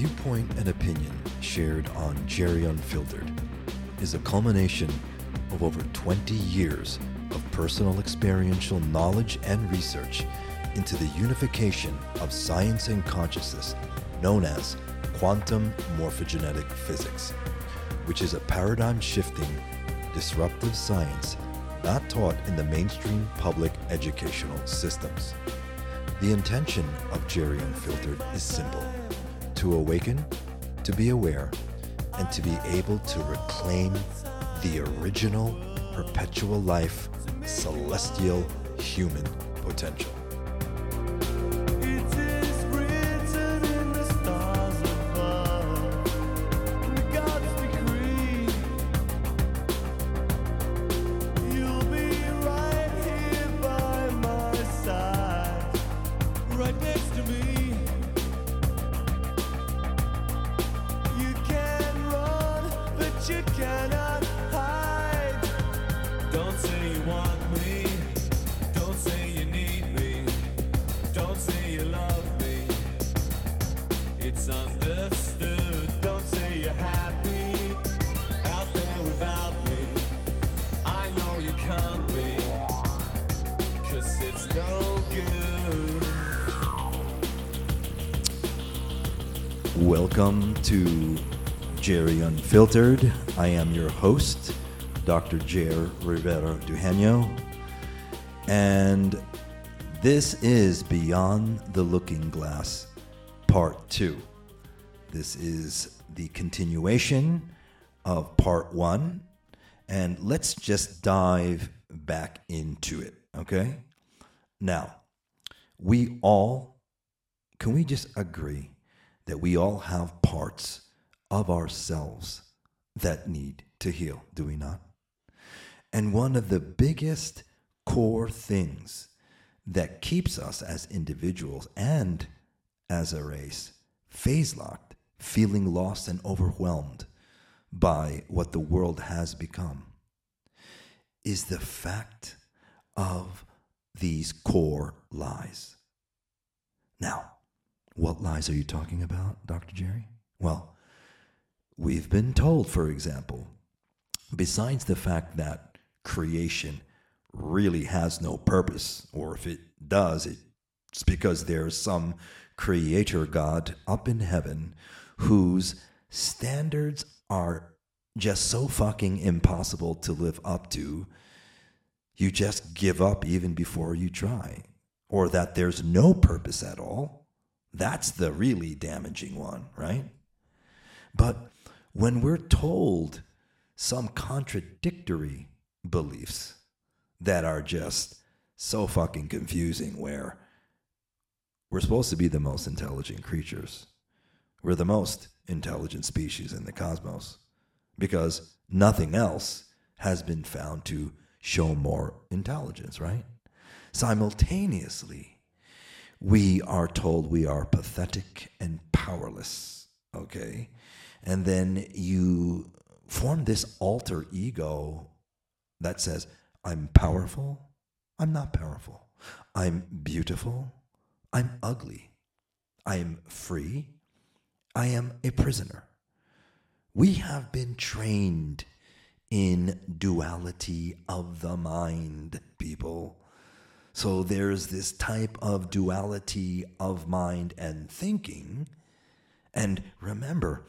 viewpoint and opinion shared on Jerry Unfiltered is a culmination of over 20 years of personal experiential knowledge and research into the unification of science and consciousness known as quantum morphogenetic physics, which is a paradigm shifting, disruptive science not taught in the mainstream public educational systems. The intention of Jerry Unfiltered is simple to awaken, to be aware, and to be able to reclaim the original, perpetual life, celestial human potential. Welcome to Jerry Unfiltered. I am your host, Dr. Jer Rivera Duhanyo. And this is Beyond the Looking Glass, Part 2. This is the continuation of Part 1. And let's just dive back into it, okay? Now, we all can we just agree that we all have parts of ourselves that need to heal, do we not? And one of the biggest core things that keeps us as individuals and as a race phase locked, feeling lost and overwhelmed by what the world has become is the fact of these core lies. Now, what lies are you talking about, Dr. Jerry? Well, we've been told, for example, besides the fact that creation really has no purpose, or if it does, it's because there's some creator God up in heaven whose standards are just so fucking impossible to live up to, you just give up even before you try, or that there's no purpose at all. That's the really damaging one, right? But when we're told some contradictory beliefs that are just so fucking confusing, where we're supposed to be the most intelligent creatures, we're the most intelligent species in the cosmos because nothing else has been found to show more intelligence, right? Simultaneously, we are told we are pathetic and powerless, okay? And then you form this alter ego that says, I'm powerful, I'm not powerful. I'm beautiful, I'm ugly. I am free, I am a prisoner. We have been trained in duality of the mind, people. So there's this type of duality of mind and thinking. And remember,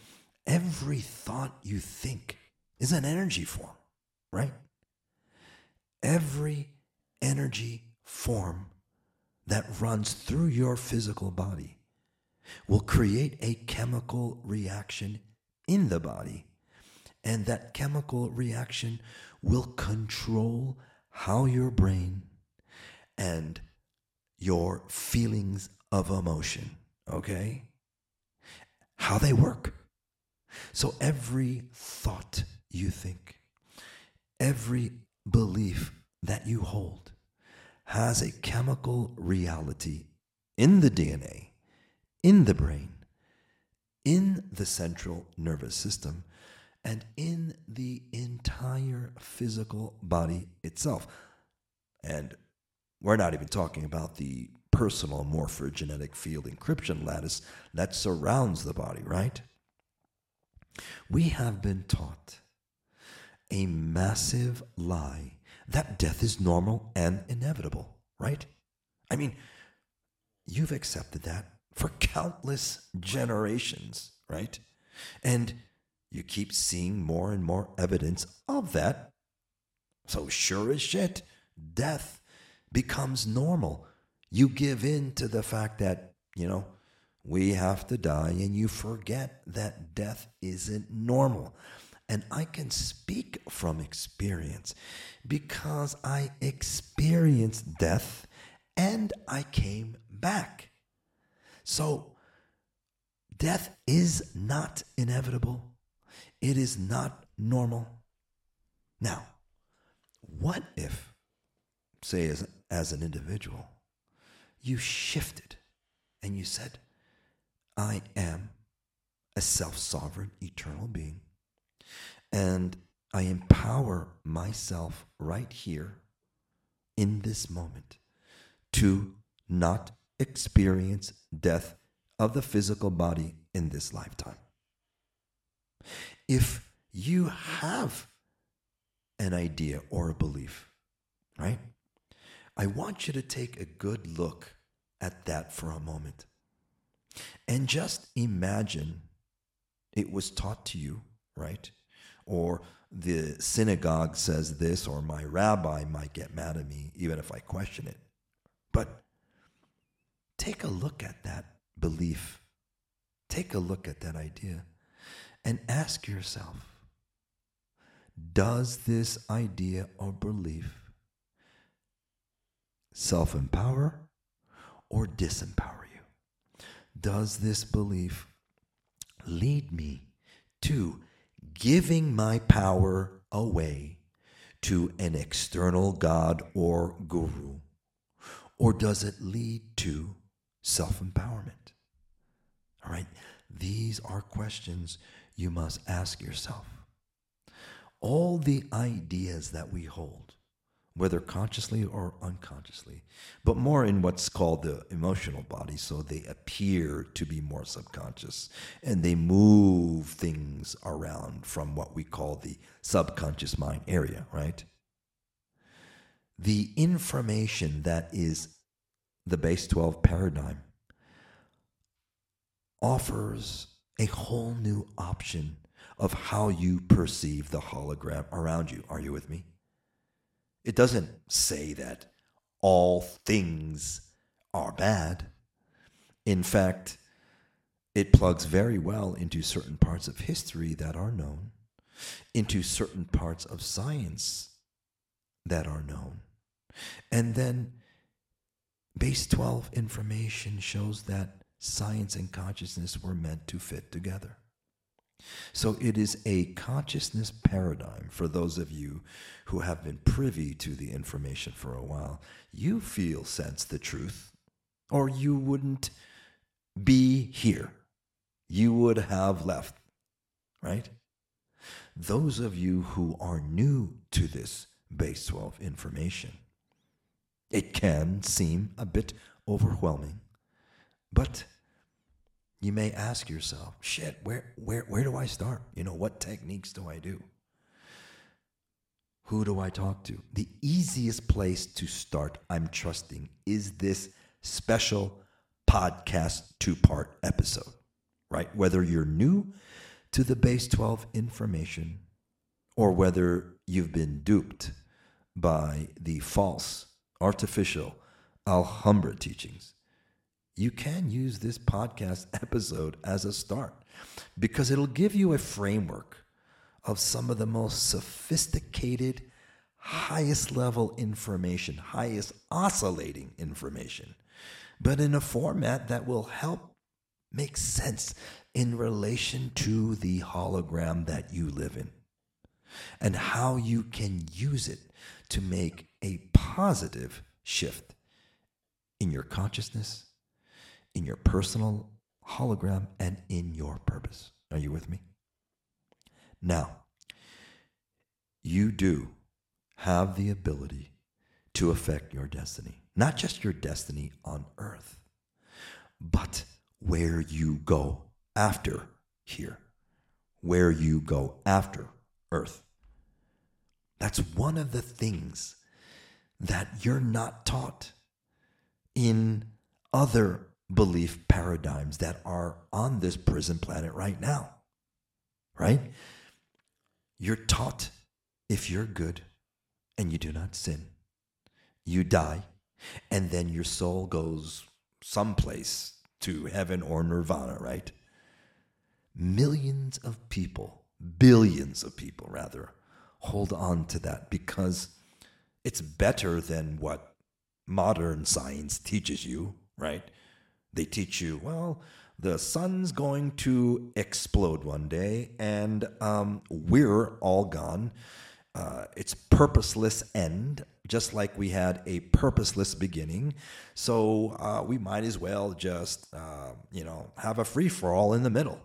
every thought you think is an energy form, right? Every energy form that runs through your physical body will create a chemical reaction in the body. And that chemical reaction will control how your brain and your feelings of emotion, okay? How they work. So every thought you think, every belief that you hold has a chemical reality in the DNA, in the brain, in the central nervous system, and in the entire physical body itself. And we're not even talking about the personal morphogenetic field encryption lattice that surrounds the body, right? We have been taught a massive lie that death is normal and inevitable, right? I mean, you've accepted that for countless generations, right? And you keep seeing more and more evidence of that. So, sure as shit, death becomes normal. You give in to the fact that, you know, we have to die, and you forget that death isn't normal. And I can speak from experience because I experienced death and I came back. So, death is not inevitable, it is not normal. Now, what if, say, as, as an individual, you shifted and you said, I am a self sovereign, eternal being, and I empower myself right here in this moment to not experience death of the physical body in this lifetime. If you have an idea or a belief, right? I want you to take a good look at that for a moment. And just imagine it was taught to you, right? Or the synagogue says this, or my rabbi might get mad at me even if I question it. But take a look at that belief. Take a look at that idea and ask yourself Does this idea or belief self empower or disempower you? Does this belief lead me to giving my power away to an external God or guru? Or does it lead to self empowerment? All right, these are questions you must ask yourself. All the ideas that we hold, whether consciously or unconsciously, but more in what's called the emotional body, so they appear to be more subconscious and they move things around from what we call the subconscious mind area, right? The information that is the base 12 paradigm offers a whole new option of how you perceive the hologram around you. Are you with me? It doesn't say that all things are bad. In fact, it plugs very well into certain parts of history that are known, into certain parts of science that are known. And then base 12 information shows that science and consciousness were meant to fit together. So it is a consciousness paradigm for those of you who have been privy to the information for a while. You feel sense the truth, or you wouldn't be here. You would have left, right? Those of you who are new to this base 12 information, it can seem a bit overwhelming, but you may ask yourself, shit, where, where, where do I start? You know, what techniques do I do? Who do I talk to? The easiest place to start, I'm trusting, is this special podcast two part episode, right? Whether you're new to the base 12 information or whether you've been duped by the false, artificial Alhambra teachings, you can use this podcast episode as a start because it'll give you a framework of some of the most sophisticated, highest level information, highest oscillating information, but in a format that will help make sense in relation to the hologram that you live in and how you can use it to make a positive shift in your consciousness in your personal hologram and in your purpose. Are you with me? Now, you do have the ability to affect your destiny. Not just your destiny on earth, but where you go after here, where you go after earth. That's one of the things that you're not taught in other belief paradigms that are on this prison planet right now. Right? You're taught if you're good and you do not sin, you die, and then your soul goes someplace to heaven or nirvana, right? Millions of people, billions of people rather, hold on to that because it's better than what modern science teaches you, right? They teach you, well, the sun's going to explode one day and um, we're all gone. Uh, it's purposeless end, just like we had a purposeless beginning. So uh, we might as well just, uh, you know, have a free for all in the middle.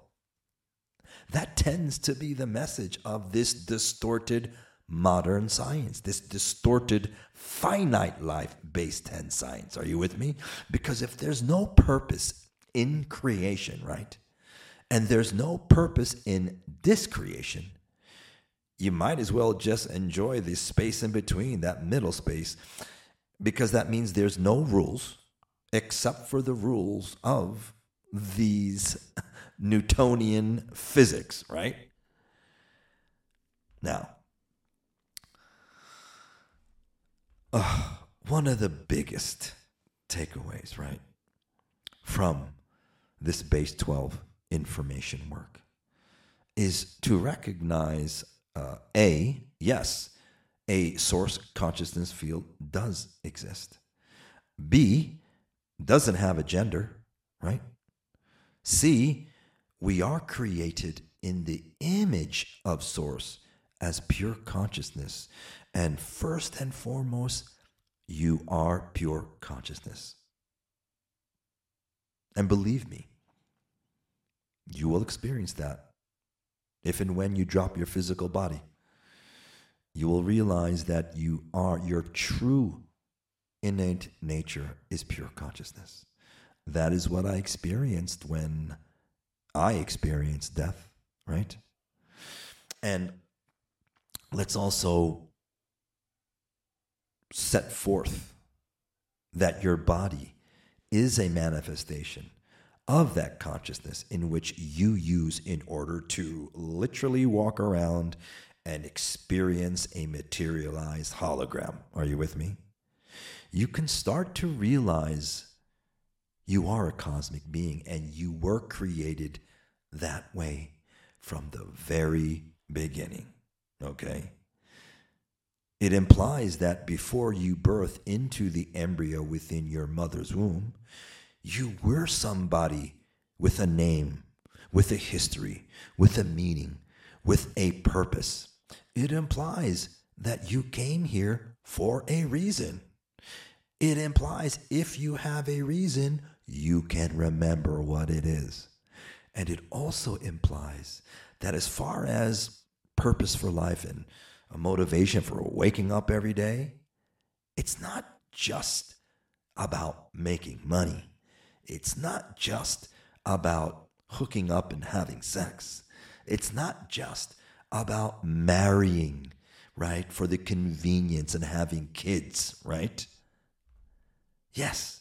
That tends to be the message of this distorted modern science, this distorted finite life based 10 science. Are you with me? Because if there's no purpose in creation, right? And there's no purpose in discreation, you might as well just enjoy the space in between, that middle space, because that means there's no rules except for the rules of these Newtonian physics, right? Now, uh, one of the biggest takeaways, right, from this base 12 information work is to recognize uh, A, yes, a source consciousness field does exist. B, doesn't have a gender, right? C, we are created in the image of source as pure consciousness. And first and foremost, you are pure consciousness. And believe me, you will experience that if and when you drop your physical body. You will realize that you are your true innate nature is pure consciousness. That is what I experienced when I experienced death, right? And let's also set forth that your body is a manifestation of that consciousness in which you use in order to literally walk around and experience a materialized hologram. Are you with me? You can start to realize you are a cosmic being and you were created that way from the very beginning. Okay? It implies that before you birth into the embryo within your mother's womb, you were somebody with a name, with a history, with a meaning, with a purpose. It implies that you came here for a reason. It implies if you have a reason, you can remember what it is. And it also implies that as far as purpose for life and a motivation for waking up every day, it's not just about making money. It's not just about hooking up and having sex. It's not just about marrying, right? For the convenience and having kids, right? Yes.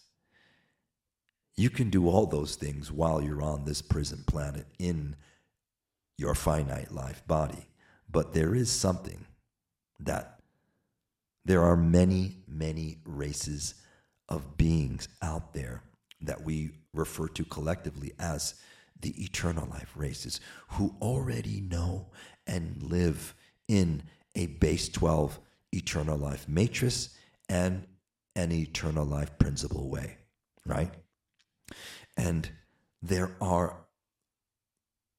You can do all those things while you're on this prison planet in your finite life body. But there is something that there are many, many races of beings out there that we refer to collectively as the eternal life races who already know and live in a base 12 eternal life matrix and an eternal life principle way, right? And there are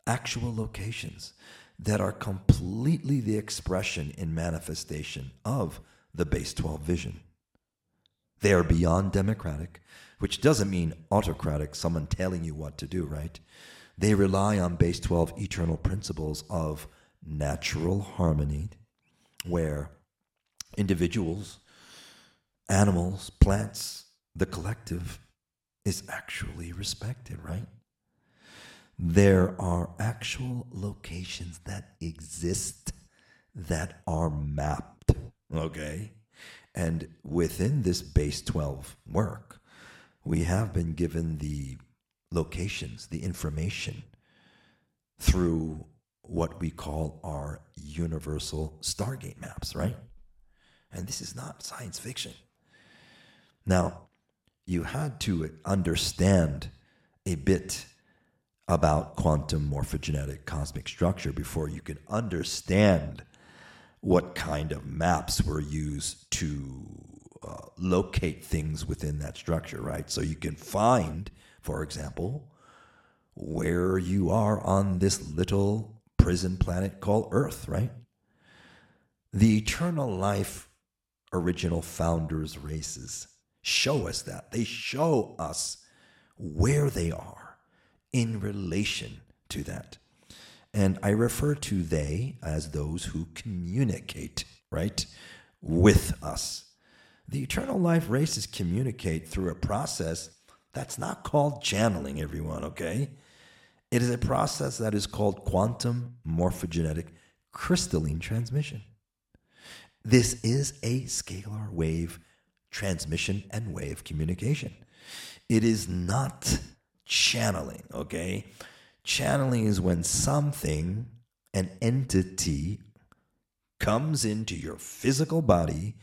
actual locations that are completely the expression and manifestation of the base 12 vision. They are beyond democratic, which doesn't mean autocratic, someone telling you what to do, right? They rely on base 12 eternal principles of natural harmony, where individuals animals, plants, the collective is actually respected, right? There are actual locations that exist that are mapped, okay? And within this base 12 work, we have been given the locations, the information through what we call our universal Stargate maps, right? And this is not science fiction. Now, you had to understand a bit about quantum morphogenetic cosmic structure before you can understand what kind of maps were used to uh, locate things within that structure, right? So you can find, for example, where you are on this little prison planet called Earth, right? The eternal life original founders races show us that. They show us where they are in relation to that. And I refer to they as those who communicate, right, with us. The eternal life races communicate through a process that's not called channeling, everyone, okay? It is a process that is called quantum morphogenetic crystalline transmission. This is a scalar wave transmission and wave communication. It is not channeling, okay? Channeling is when something, an entity, comes into your physical body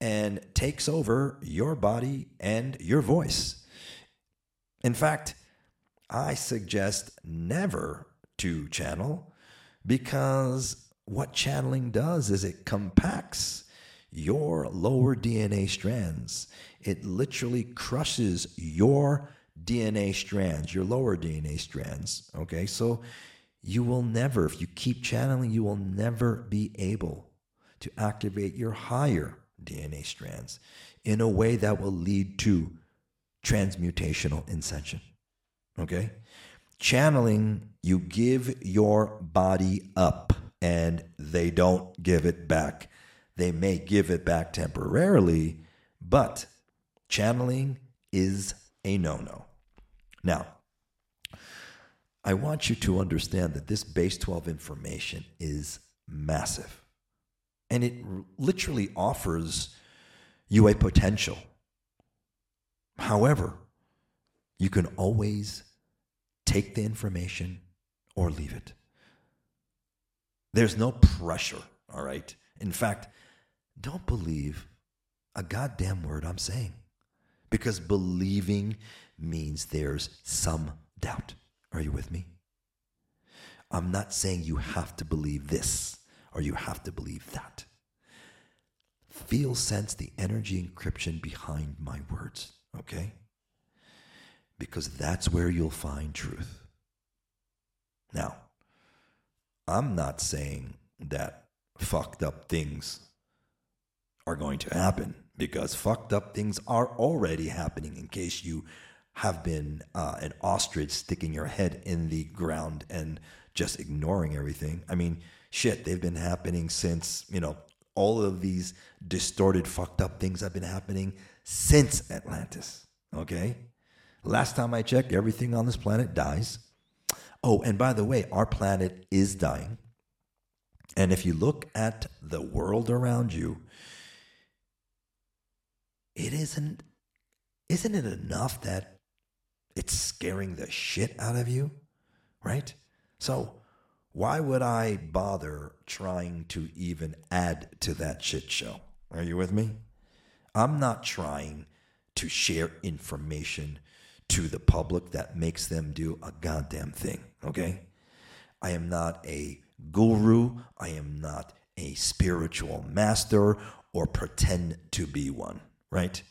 and takes over your body and your voice. In fact, I suggest never to channel because what channeling does is it compacts your lower DNA strands. It literally crushes your DNA strands, your lower DNA strands. Okay, so you will never, if you keep channeling, you will never be able to activate your higher DNA strands in a way that will lead to transmutational ascension. Okay? Channeling, you give your body up and they don't give it back. They may give it back temporarily, but channeling is a no no. Now, I want you to understand that this base 12 information is massive. And it literally offers you a potential. However, you can always take the information or leave it. There's no pressure, all right? In fact, don't believe a goddamn word I'm saying because believing means there's some doubt. Are you with me? I'm not saying you have to believe this or you have to believe that. Feel, sense the energy encryption behind my words, okay? Because that's where you'll find truth. Now, I'm not saying that fucked up things are going to happen because fucked up things are already happening in case you have been uh, an ostrich sticking your head in the ground and just ignoring everything. I mean, shit, they've been happening since, you know, all of these distorted, fucked up things have been happening since Atlantis. Okay? Last time I checked, everything on this planet dies. Oh, and by the way, our planet is dying. And if you look at the world around you, it isn't isn't it enough that it's scaring the shit out of you right? So why would i bother trying to even add to that shit show? Are you with me? I'm not trying to share information to the public that makes them do a goddamn thing okay? I am not a guru. I am not a spiritual master or pretend to be one right?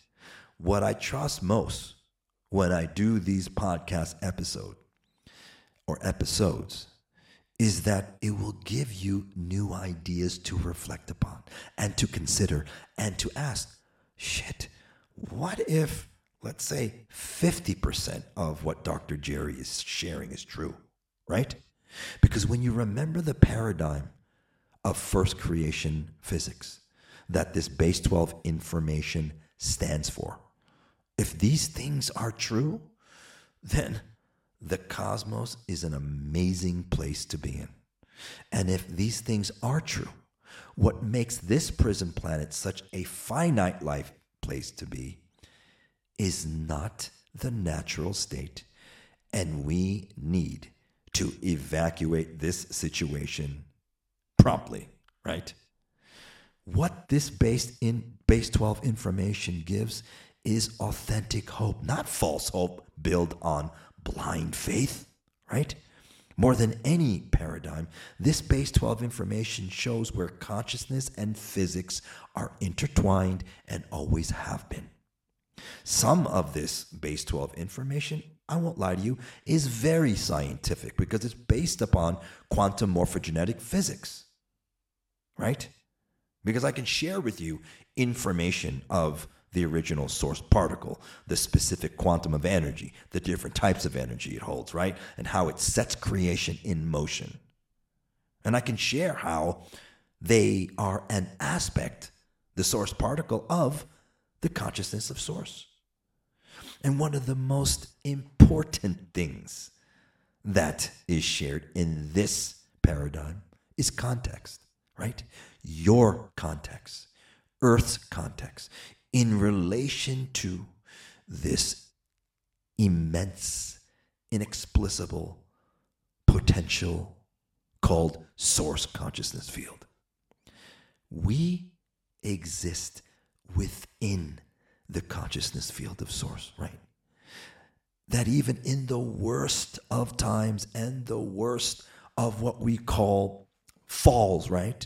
What I trust most when I do these podcast episode or episodes is that it will give you new ideas to reflect upon and to consider and to ask, shit, what if, let's say, 50% of what Dr. Jerry is sharing is true, right? Because when you remember the paradigm of first creation physics, that this base 12 information stands for. If these things are true, then the cosmos is an amazing place to be in. And if these things are true, what makes this prison planet such a finite life place to be is not the natural state. And we need to evacuate this situation promptly, right? What this base in base 12 information gives is authentic hope, not false hope built on blind faith, right? More than any paradigm, this base 12 information shows where consciousness and physics are intertwined and always have been. Some of this base 12 information, I won't lie to you, is very scientific because it's based upon quantum morphogenetic physics, right? Because I can share with you information of the original source particle, the specific quantum of energy, the different types of energy it holds, right? And how it sets creation in motion. And I can share how they are an aspect, the source particle of the consciousness of source. And one of the most important things that is shared in this paradigm is context, right? Your context, Earth's context, in relation to this immense, inexplicable potential called source consciousness field. We exist within the consciousness field of source, right? That even in the worst of times and the worst of what we call falls, right?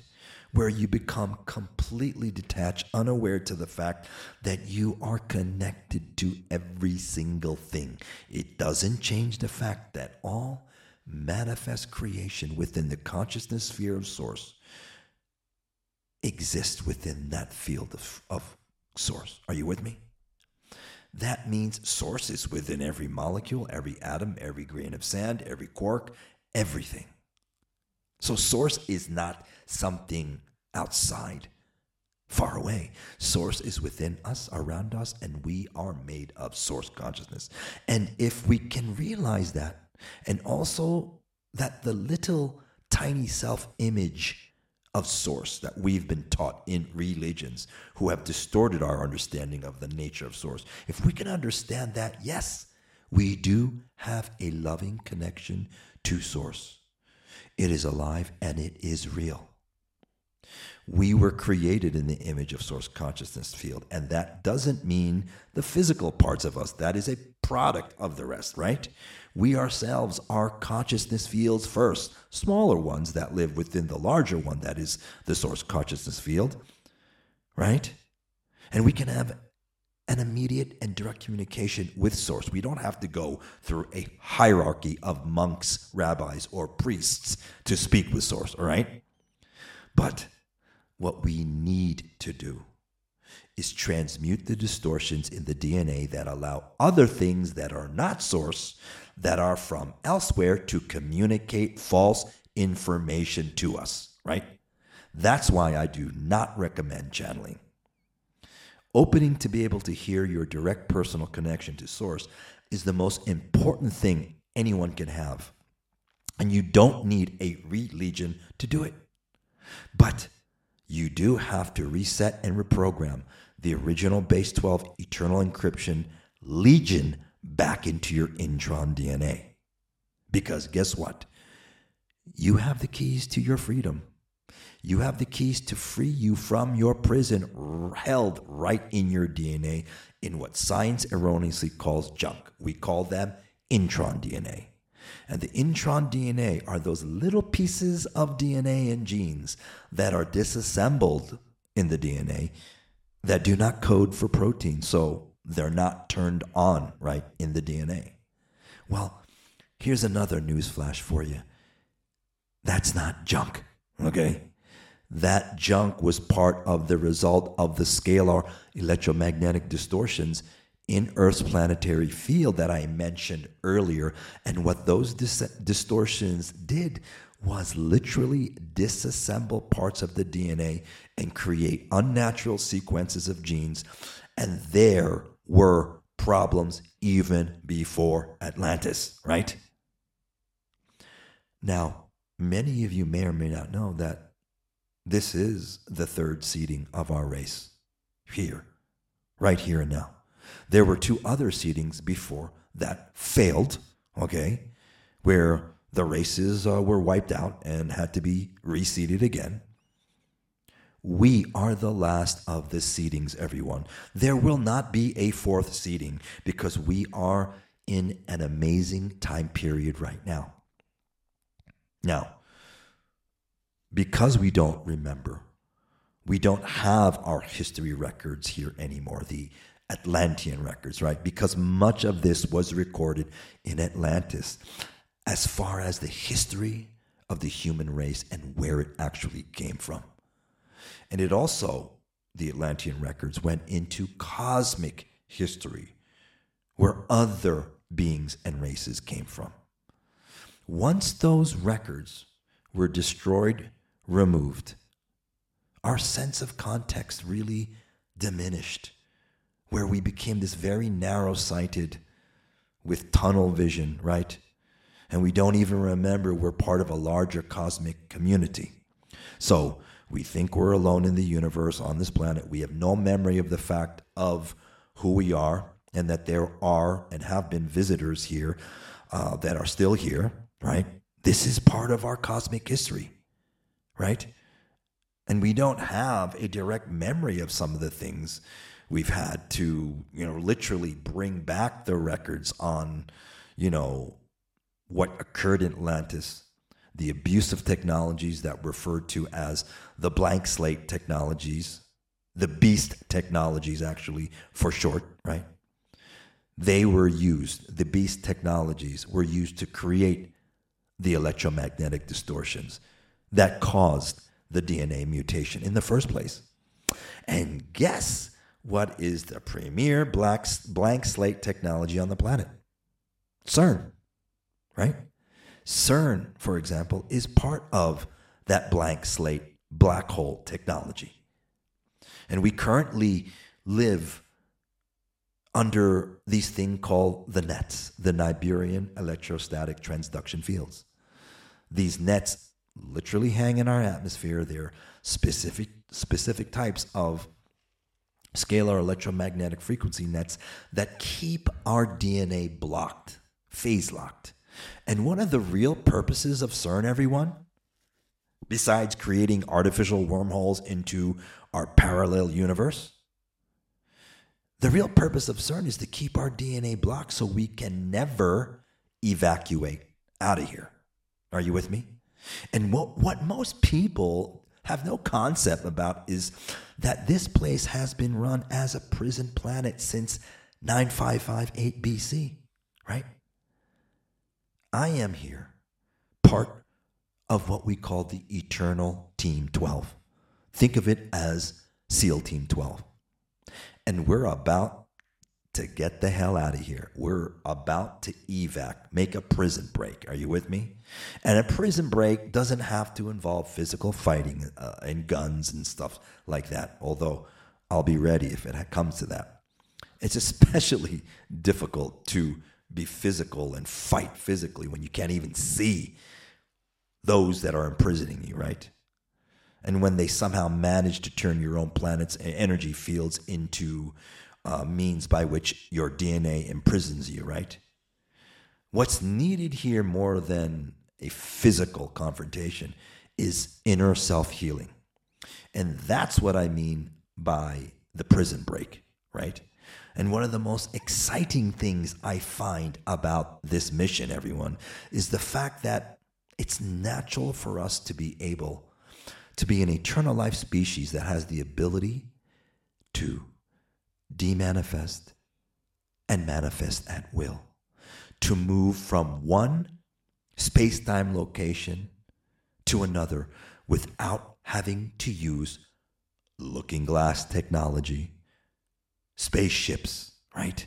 Where you become completely detached, unaware to the fact that you are connected to every single thing. It doesn't change the fact that all manifest creation within the consciousness sphere of source exist within that field of, of source. Are you with me? That means source is within every molecule, every atom, every grain of sand, every quark, everything. So, source is not something outside, far away. Source is within us, around us, and we are made of source consciousness. And if we can realize that, and also that the little tiny self image of source that we've been taught in religions who have distorted our understanding of the nature of source. If we can understand that, yes, we do have a loving connection to source. It is alive and it is real. We were created in the image of source consciousness field, and that doesn't mean the physical parts of us. That is a product of the rest, right? We ourselves are consciousness fields first, smaller ones that live within the larger one that is the source consciousness field, right? And we can have an immediate and direct communication with source. We don't have to go through a hierarchy of monks, rabbis, or priests to speak with source, all right? But what we need to do is transmute the distortions in the DNA that allow other things that are not source, that are from elsewhere, to communicate false information to us, right? That's why I do not recommend channeling. Opening to be able to hear your direct personal connection to source is the most important thing anyone can have. And you don't need a religion to do it. But you do have to reset and reprogram the original base 12 eternal encryption legion back into your intron DNA. Because guess what? You have the keys to your freedom. You have the keys to free you from your prison held right in your DNA in what science erroneously calls junk. We call them intron DNA. And the intron DNA are those little pieces of DNA and genes that are disassembled in the DNA that do not code for protein. So they're not turned on right in the DNA. Well, here's another news flash for you. That's not junk, okay? That junk was part of the result of the scalar electromagnetic distortions in Earth's planetary field that I mentioned earlier. And what those dis- distortions did was literally disassemble parts of the DNA and create unnatural sequences of genes And there were problems even before Atlantis, right? Now, many of you may or may not know that this is the third seeding of our race here, right here and now. There were two other seedings before that failed, okay, where the races uh, were wiped out and had to be reseeded again. We are the last of the seedings, everyone. There will not be a fourth seeding because we are in an amazing time period right now. Now, because we don't remember, we don't have our history records here anymore, the Atlantean records, right? Because much of this was recorded in Atlantis as far as the history of the human race and where it actually came from. And it also, the Atlantean records, went into cosmic history, where other beings and races came from. Once those records were destroyed, removed, our sense of context really diminished, where we became this very narrow sighted with tunnel vision, right? And we don't even remember we're part of a larger cosmic community. So we think we're alone in the universe on this planet. We have no memory of the fact of who we are and that there are and have been visitors here uh, that are still here, right? This is part of our cosmic history, right? And we don't have a direct memory of some of the things we've had to, you know, literally bring back the records on, you know, what occurred in Atlantis, the abuse of technologies that referred to as the blank slate technologies, the beast technologies, actually, for short, right? They were used, the beast technologies were used to create the electromagnetic distortions that caused the DNA mutation in the first place. And guess what is the premier black, blank slate technology on the planet? CERN, right? CERN, for example, is part of that blank slate black hole technology. And we currently live under these thing called the nets, the Niburian electrostatic transduction fields. These nets literally hang in our atmosphere. They're specific specific types of scalar electromagnetic frequency nets that keep our DNA blocked, phase locked. And one of the real purposes of CERN, everyone, besides creating artificial wormholes into our parallel universe, the real purpose of CERN is to keep our DNA blocked so we can never evacuate out of here. Are you with me? And what, what most people have no concept about is that this place has been run as a prison planet since 9558 BC, right? I am here, part of what we call the Eternal Team 12. Think of it as SEAL Team 12. And we're about to get the hell out of here. We're about to evac, make a prison break. Are you with me? And a prison break doesn't have to involve physical fighting uh, and guns and stuff like that, although I'll be ready if it comes to that. It's especially difficult to be physical and fight physically when you can't even see those that are imprisoning you, right? And when they somehow manage to turn your own planet's energy fields into uh, means by which your DNA imprisons you, right? What's needed here more than a physical confrontation is inner self healing. And that's what I mean by the prison break, right? And one of the most exciting things I find about this mission, everyone, is the fact that it's natural for us to be able to be an eternal life species that has the ability to demanifest, and manifest at will. To move from one space time location to another without having to use looking glass technology, spaceships, right?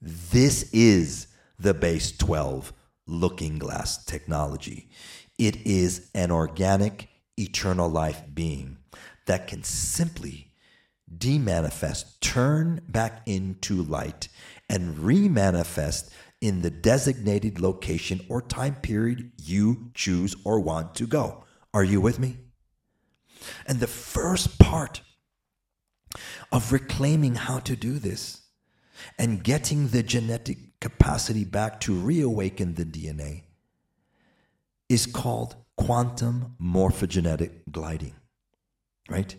This is the base 12 looking glass technology. It is an organic, eternal life being that can simply demanifest, turn back into light, and remanifest in the designated location or time period you choose or want to go. Are you with me? And the first part of reclaiming how to do this and getting the genetic capacity back to reawaken the DNA is called quantum morphogenetic gliding, right?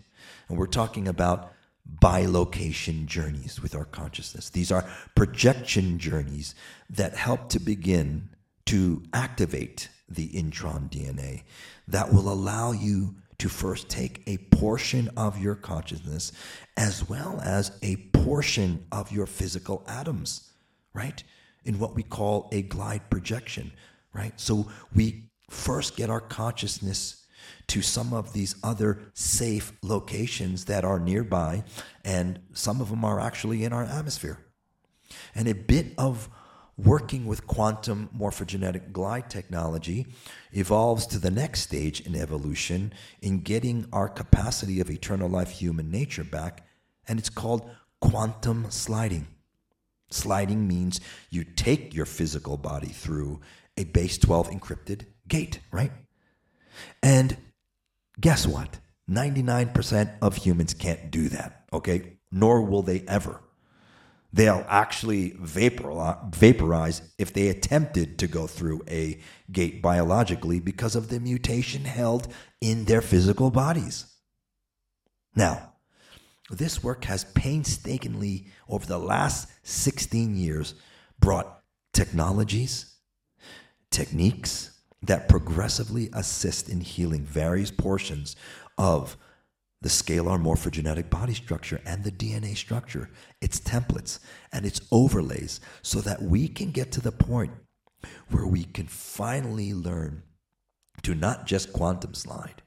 And we're talking about bilocation journeys with our consciousness. These are projection journeys that help to begin to activate the intron DNA that will allow you to first take a portion of your consciousness as well as a portion of your physical atoms, right? In what we call a glide projection, right? So we first get our consciousness to some of these other safe locations that are nearby, and some of them are actually in our atmosphere. And a bit of working with quantum morphogenetic glide technology evolves to the next stage in evolution in getting our capacity of eternal life human nature back, and it's called quantum sliding. Sliding means you take your physical body through a base 12 encrypted gate, right? And guess what? 99% of humans can't do that, okay? Nor will they ever. They'll actually uh, vaporize if they attempted to go through a gate biologically because of the mutation held in their physical bodies. Now, this work has painstakingly, over the last 16 years, brought technologies, techniques, that progressively assist in healing various portions of the scalar morphogenetic body structure and the DNA structure, its templates and its overlays, so that we can get to the point where we can finally learn to not just quantum slide,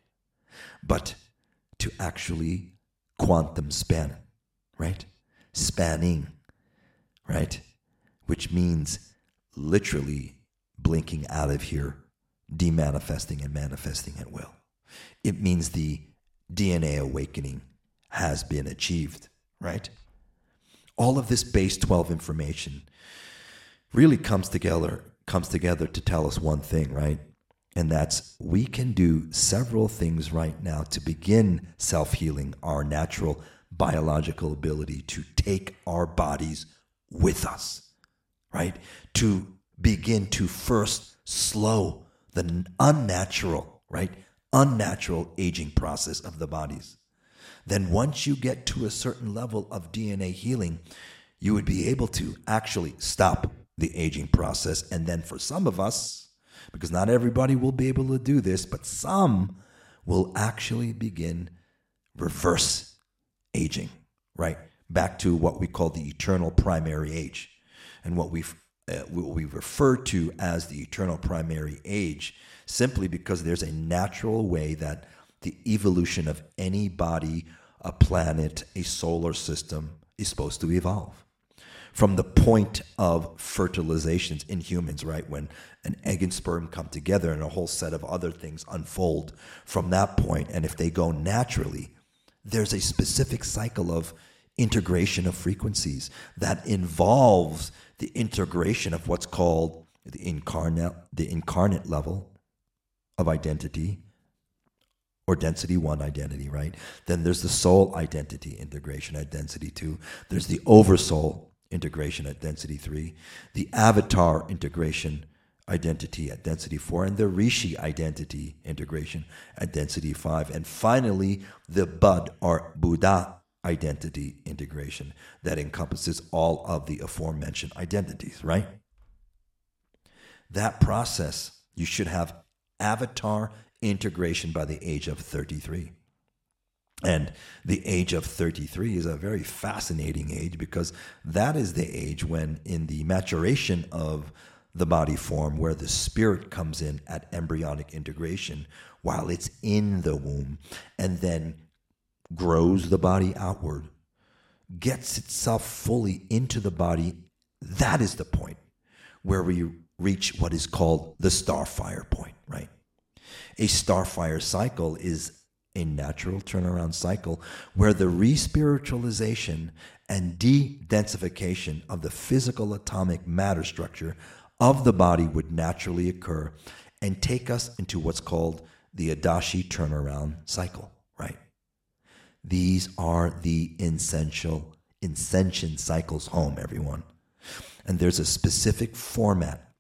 but to actually quantum span, right? Spanning, right? Which means literally blinking out of here demanifesting and manifesting at will. It means the DNA awakening has been achieved, right? All of this base 12 information really comes together comes together to tell us one thing, right? And that's we can do several things right now to begin self-healing our natural biological ability to take our bodies with us, right? To begin to first slow the unnatural, right? Unnatural aging process of the bodies. Then once you get to a certain level of DNA healing, you would be able to actually stop the aging process. And then for some of us, because not everybody will be able to do this, but some will actually begin reverse aging, right? Back to what we call the eternal primary age. And what we've Uh, what we refer to as the eternal primary age, simply because there's a natural way that the evolution of any body, a planet, a solar system is supposed to evolve. From the point of fertilizations in humans, right? When an egg and sperm come together and a whole set of other things unfold from that point, and if they go naturally, there's a specific cycle of integration of frequencies that involves the integration of what's called the incarnate, the incarnate level of identity or density one identity, right? Then there's the soul identity integration at density two. There's the oversoul integration at density three, the avatar integration identity at density four, and the rishi identity integration at density five. And finally, the bud or Buddha identity integration that encompasses all of the aforementioned identities, right? That process, you should have avatar integration by the age of 33. And the age of 33 is a very fascinating age because that is the age when, in the maturation of the body form, where the spirit comes in at embryonic integration while it's in the womb, and then grows the body outward, gets itself fully into the body, that is the point where we reach what is called the starfire point, right? A starfire cycle is a natural turnaround cycle where the respiritualization and de densification of the physical atomic matter structure of the body would naturally occur and take us into what's called the Adashi turnaround cycle, right? These are the essential ascension cycles home, everyone. And there's a specific format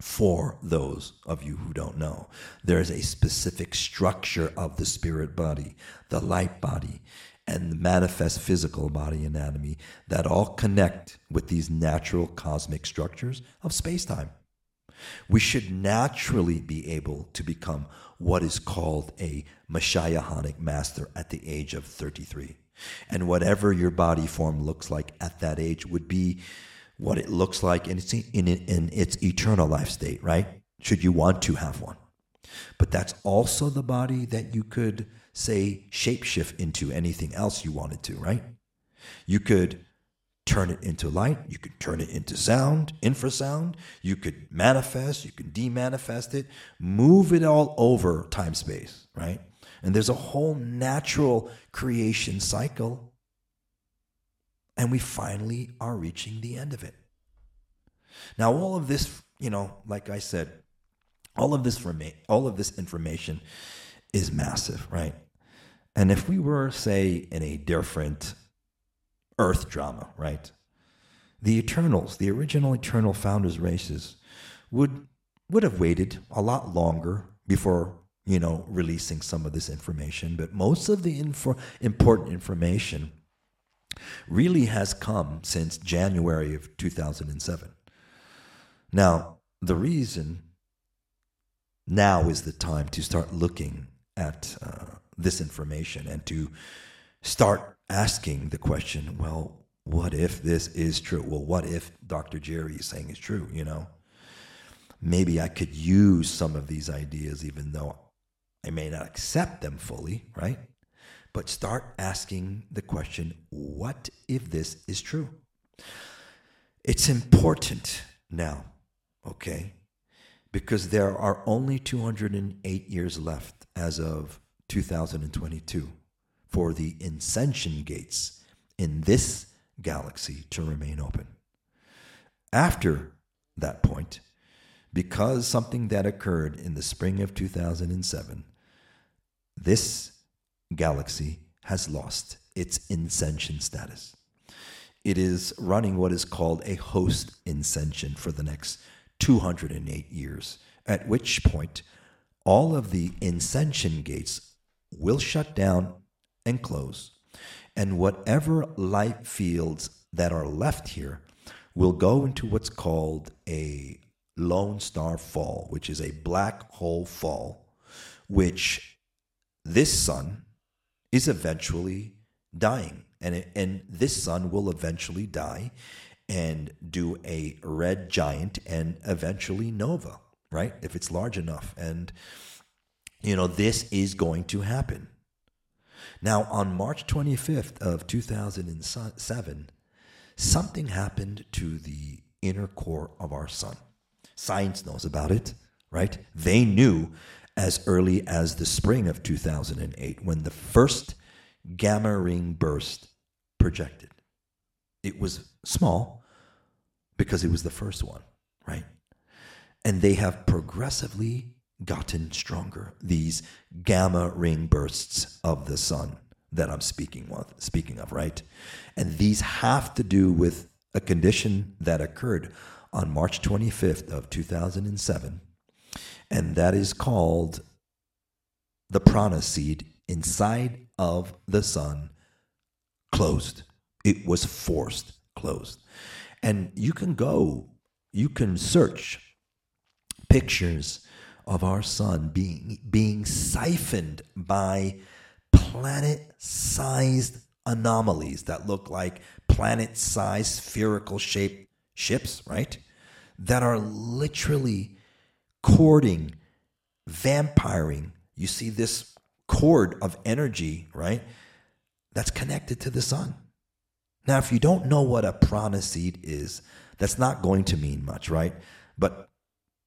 for those of you who don't know. There is a specific structure of the spirit body, the light body, and the manifest physical body anatomy that all connect with these natural cosmic structures of space time. We should naturally be able to become what is called a Messiahonic master at the age of 33. And whatever your body form looks like at that age would be what it looks like in its, in, in its eternal life state, right? Should you want to have one. But that's also the body that you could, say, shapeshift into anything else you wanted to, right? You could turn it into light, you could turn it into sound, infrasound, you could manifest, you could demanifest it, move it all over time space, right? And there's a whole natural creation cycle. And we finally are reaching the end of it. Now, all of this, you know, like I said, all of this all of this information is massive, right? And if we were, say, in a different Earth drama, right? The Eternals, the original Eternal Founders races, would would have waited a lot longer before you know releasing some of this information. But most of the info, important information really has come since January of 2007. Now, the reason now is the time to start looking at uh, this information and to start asking the question well, what if this is true? Well, what if Dr. Jerry is saying it's true, you know? Maybe I could use some of these ideas even though I may not accept them fully, right? But start asking the question what if this is true? It's important now, okay? Because there are only 208 years left as of 2022 for the ascension gates in this galaxy to remain open. After that point, because something that occurred in the spring of 2007, this galaxy has lost its ascension status. It is running what is called a host ascension for the next 208 years, at which point all of the ascension gates will shut down and close. And whatever light fields that are left here will go into what's called a lone star fall, which is a black hole fall, which this sun is eventually dying. And, it, and this sun will eventually die and do a red giant and eventually nova, right? If it's large enough. And, you know, this is going to happen. Now, on March 25th of 2007, something happened to the inner core of our sun. Science knows about it, right? They knew as early as the spring of 2008 when the first gamma ring burst projected. It was small because it was the first one, right? And they have progressively gotten stronger. These gamma ring bursts of the sun that I'm speaking of, speaking of, right? And these have to do with a condition that occurred on March 25th of 2007, and that is called the prana seed inside of the sun closed. It was forced closed. And you can go, you can search pictures of our sun being, being siphoned by planet sized anomalies that look like planet sized spherical shaped ships, right? That are literally courting, vampiring. You see this cord of energy, right? That's connected to the sun. Now, if you don't know what a prana seed is, that's not going to mean much, right? But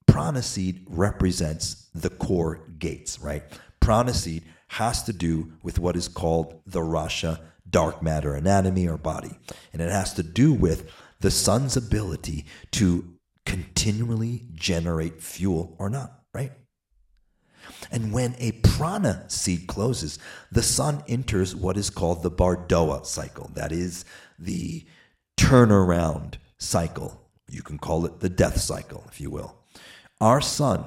prana seed represents the core gates, right? Prana seed has to do with what is called the Rasha dark matter anatomy or body. And it has to do with the sun's ability to continually generate fuel or not, right? And when a prana seed closes, the sun enters what is called the Bardoa cycle. That is the turnaround cycle. You can call it the death cycle, if you will. Our sun,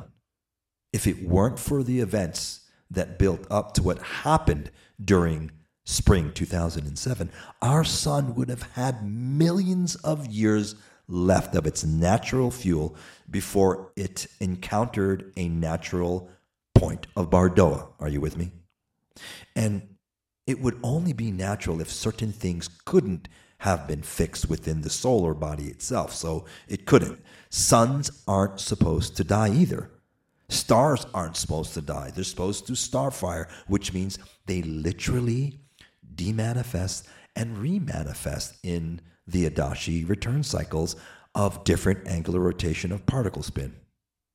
if it weren't for the events that built up to what happened during spring 2007, our sun would have had millions of years left of its natural fuel before it encountered a natural point of Bardoa. Are you with me? And it would only be natural if certain things couldn't have been fixed within the solar body itself. So it couldn't. Suns aren't supposed to die either. Stars aren't supposed to die. They're supposed to starfire, which means they literally demanifest and remanifest in the Adashi return cycles of different angular rotation of particle spin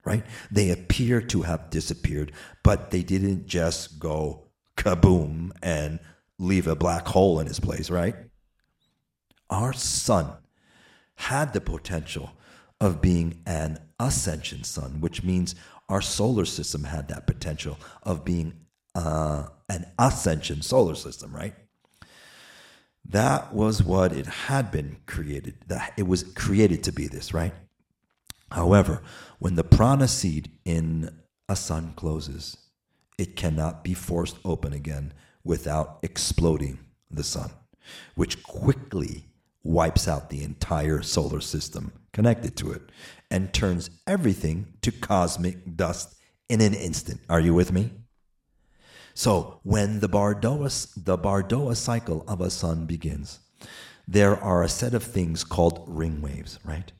right? They appear to have disappeared, but they didn't just go kaboom and leave a black hole in its place, right? Our sun had the potential of being an ascension sun, which means our solar system had that potential of being uh, an ascension solar system, right? That was what it had been created. That it was created to be this, right? However, when the prana seed in a sun closes, it cannot be forced open again without exploding the sun, which quickly wipes out the entire solar system connected to it and turns everything to cosmic dust in an instant. Are you with me? So when the Bardoa, the Bardoa cycle of a sun begins, there are a set of things called ring waves, right?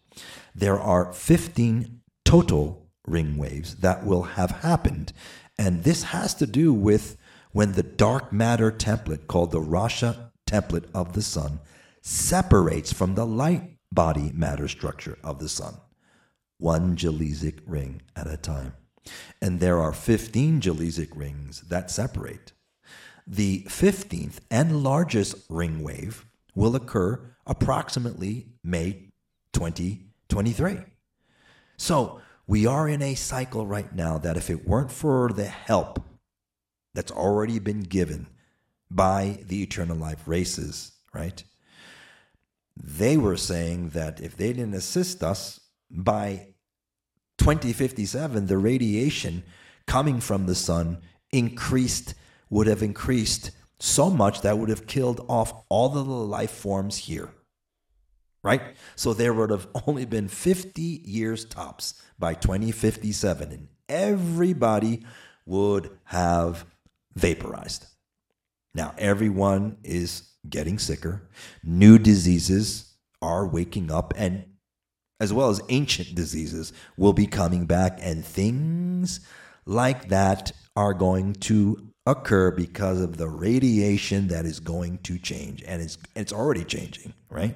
there are 15 total ring waves that will have happened. And this has to do with when the dark matter template, called the Rasha template of the sun, separates from the light body matter structure of the sun, one Jalezic ring at a time. And there are 15 Jalezic rings that separate. The 15th and largest ring wave will occur approximately May 2023. So we are in a cycle right now that if it weren't for the help that's already been given by the eternal life races, right? They were saying that if they didn't assist us by 2057, the radiation coming from the sun increased, would have increased so much that would have killed off all the life forms here right? So there would have only been 50 years tops by 2057, and everybody would have vaporized. Now, everyone is getting sicker. New diseases are waking up, and as well as ancient diseases will be coming back, and things like that are going to occur because of the radiation that is going to change and it's it's already changing right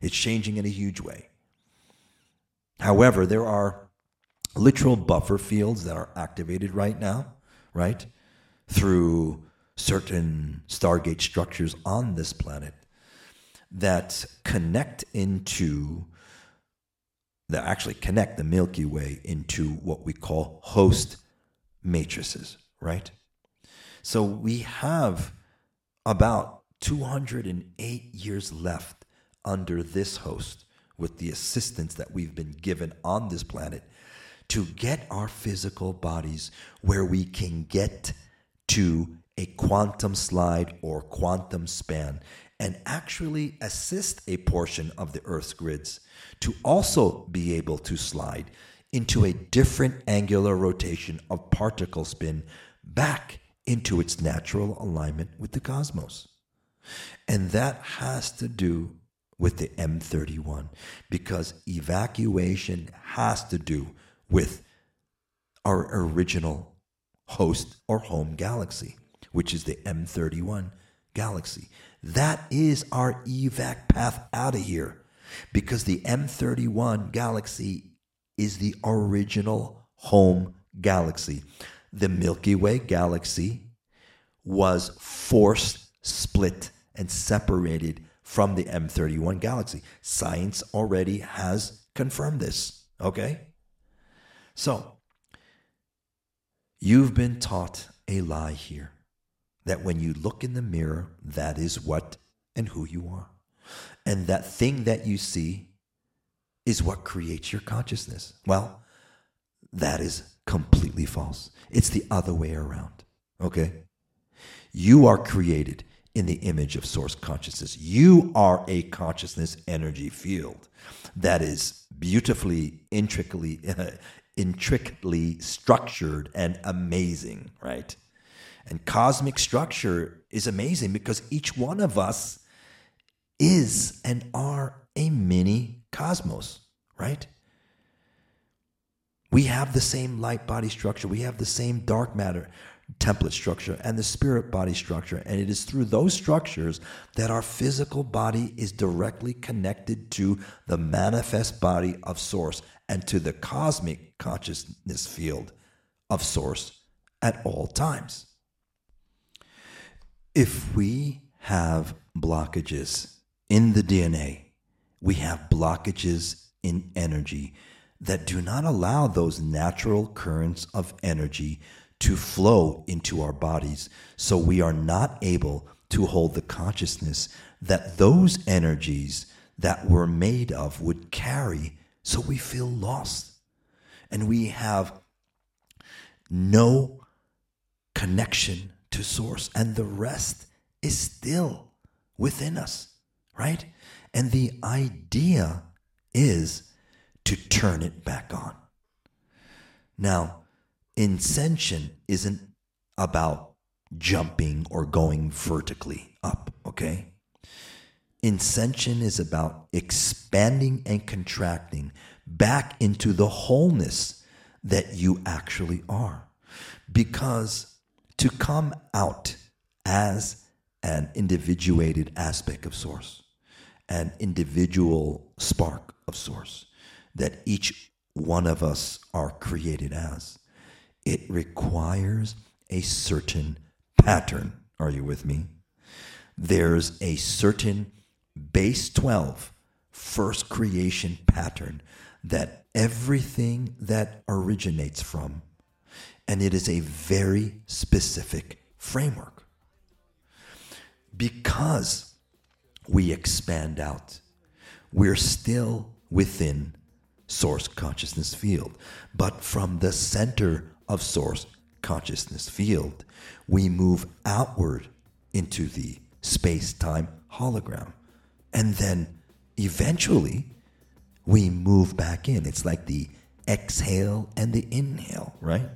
it's changing in a huge way. However, there are literal buffer fields that are activated right now, right? Through certain Stargate structures on this planet that connect into that actually connect the Milky Way into what we call host matrices, right? So we have about 208 years left under this host with the assistance that we've been given on this planet to get our physical bodies where we can get to a quantum slide or quantum span and actually assist a portion of the Earth's grids to also be able to slide into a different angular rotation of particle spin back into its natural alignment with the cosmos. And that has to do with the M31 because evacuation has to do with our original host or home galaxy, which is the M31 galaxy. That is our evac path out of here because the M31 galaxy is the original home galaxy. The Milky Way galaxy was force split and separated from the M31 galaxy. Science already has confirmed this. Okay? So, you've been taught a lie here that when you look in the mirror, that is what and who you are. And that thing that you see is what creates your consciousness. Well, that is completely false. It's the other way around. Okay? You are created in the image of source consciousness. You are a consciousness energy field that is beautifully, intricately, intricately structured and amazing, right? And cosmic structure is amazing because each one of us is and are a mini cosmos, right? We have the same light body structure, we have the same dark matter template structure and the spirit body structure. And it is through those structures that our physical body is directly connected to the manifest body of Source and to the cosmic consciousness field of Source at all times. If we have blockages in the DNA, we have blockages in energy that do not allow those natural currents of energy to flow into our bodies. So we are not able to hold the consciousness that those energies that we're made of would carry. So we feel lost. And we have no connection to source. And the rest is still within us, right? And the idea is to turn it back on. Now, Ascension isn't about jumping or going vertically up, okay? Ascension is about expanding and contracting back into the wholeness that you actually are. Because to come out as an individuated aspect of Source, an individual spark of Source that each one of us are created as, it requires a certain pattern. Are you with me? There's a certain base 12 first creation pattern that everything that originates from, and it is a very specific framework. Because we expand out, we're still within source consciousness field, but from the center of source consciousness field, we move outward into the space time hologram. And then eventually we move back in. It's like the exhale and the inhale, right?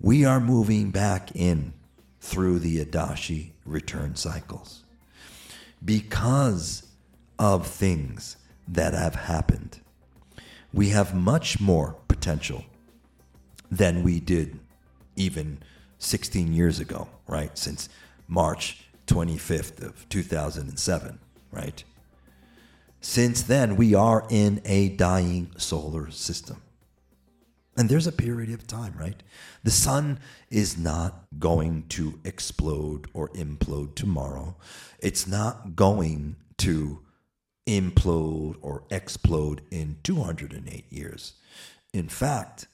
We are moving back in through the Adashi return cycles because of things that have happened. We have much more potential than we did even 16 years ago, right? Since March 25th of 2007, right? Since then, we are in a dying solar system. And there's a period of time, right? The sun is not going to explode or implode tomorrow. It's not going to implode or explode in 208 years. In fact,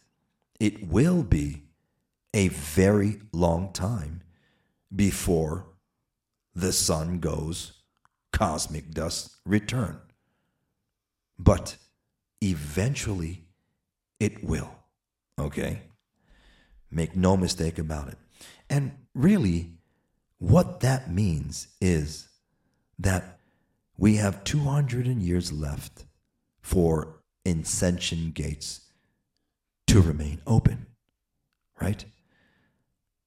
it will be a very long time before the sun goes cosmic dust return. But eventually it will. Okay? Make no mistake about it. And really, what that means is that we have 200 years left for ascension gates to remain open, right?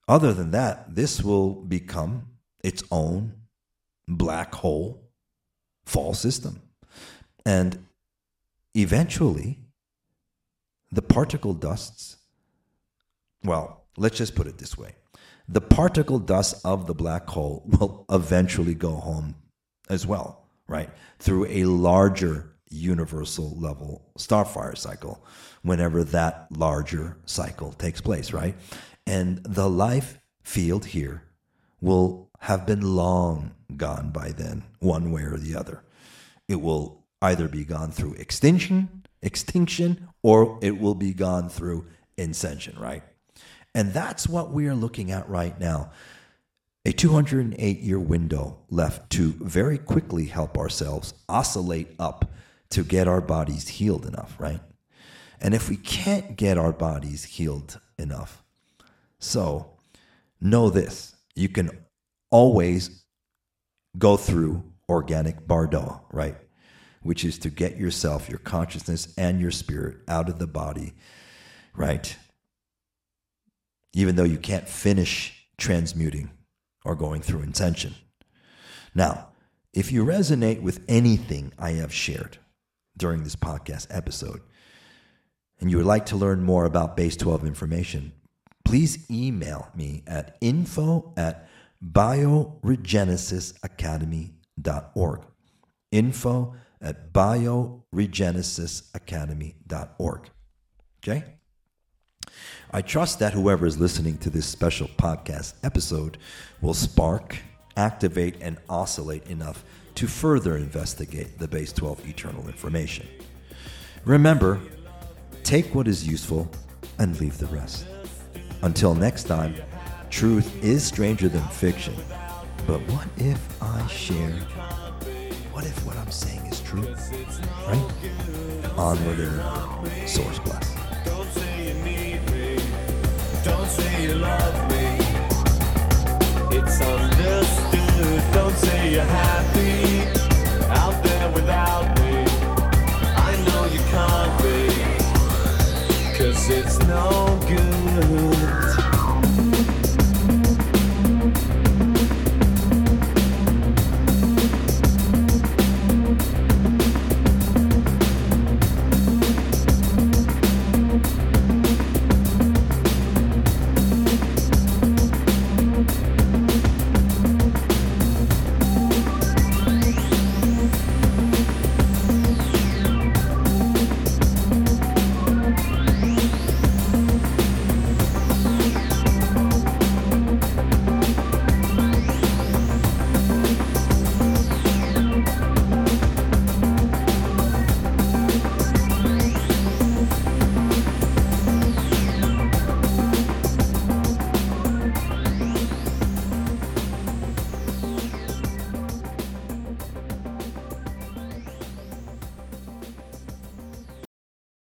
Other than that, this will become its own black hole fall system. And eventually, the particle dusts, well, let's just put it this way the particle dust of the black hole will eventually go home as well, right? Through a larger universal level starfire cycle whenever that larger cycle takes place, right? And the life field here will have been long gone by then, one way or the other. It will either be gone through extinction, extinction, or it will be gone through ascension, right? And that's what we are looking at right now. A 208 year window left to very quickly help ourselves oscillate up to get our bodies healed enough, right? And if we can't get our bodies healed enough, so know this you can always go through organic bardo, right? Which is to get yourself, your consciousness, and your spirit out of the body, right? Even though you can't finish transmuting or going through intention. Now, if you resonate with anything I have shared during this podcast episode, and you would like to learn more about Base 12 information, please email me at info at bioregenesisacademy.org. Info at bioregenesisacademy.org. Okay? I trust that whoever is listening to this special podcast episode will spark, activate, and oscillate enough to further investigate the Base 12 eternal information. Remember, take what is useful and leave the rest. Until next time, truth is stranger than fiction. But what if I share? what if what I'm saying is true? Right? Onward and on. Source bless. Don't say you need me. Don't say you love me. It's understood. Don't say you're happy out there without me.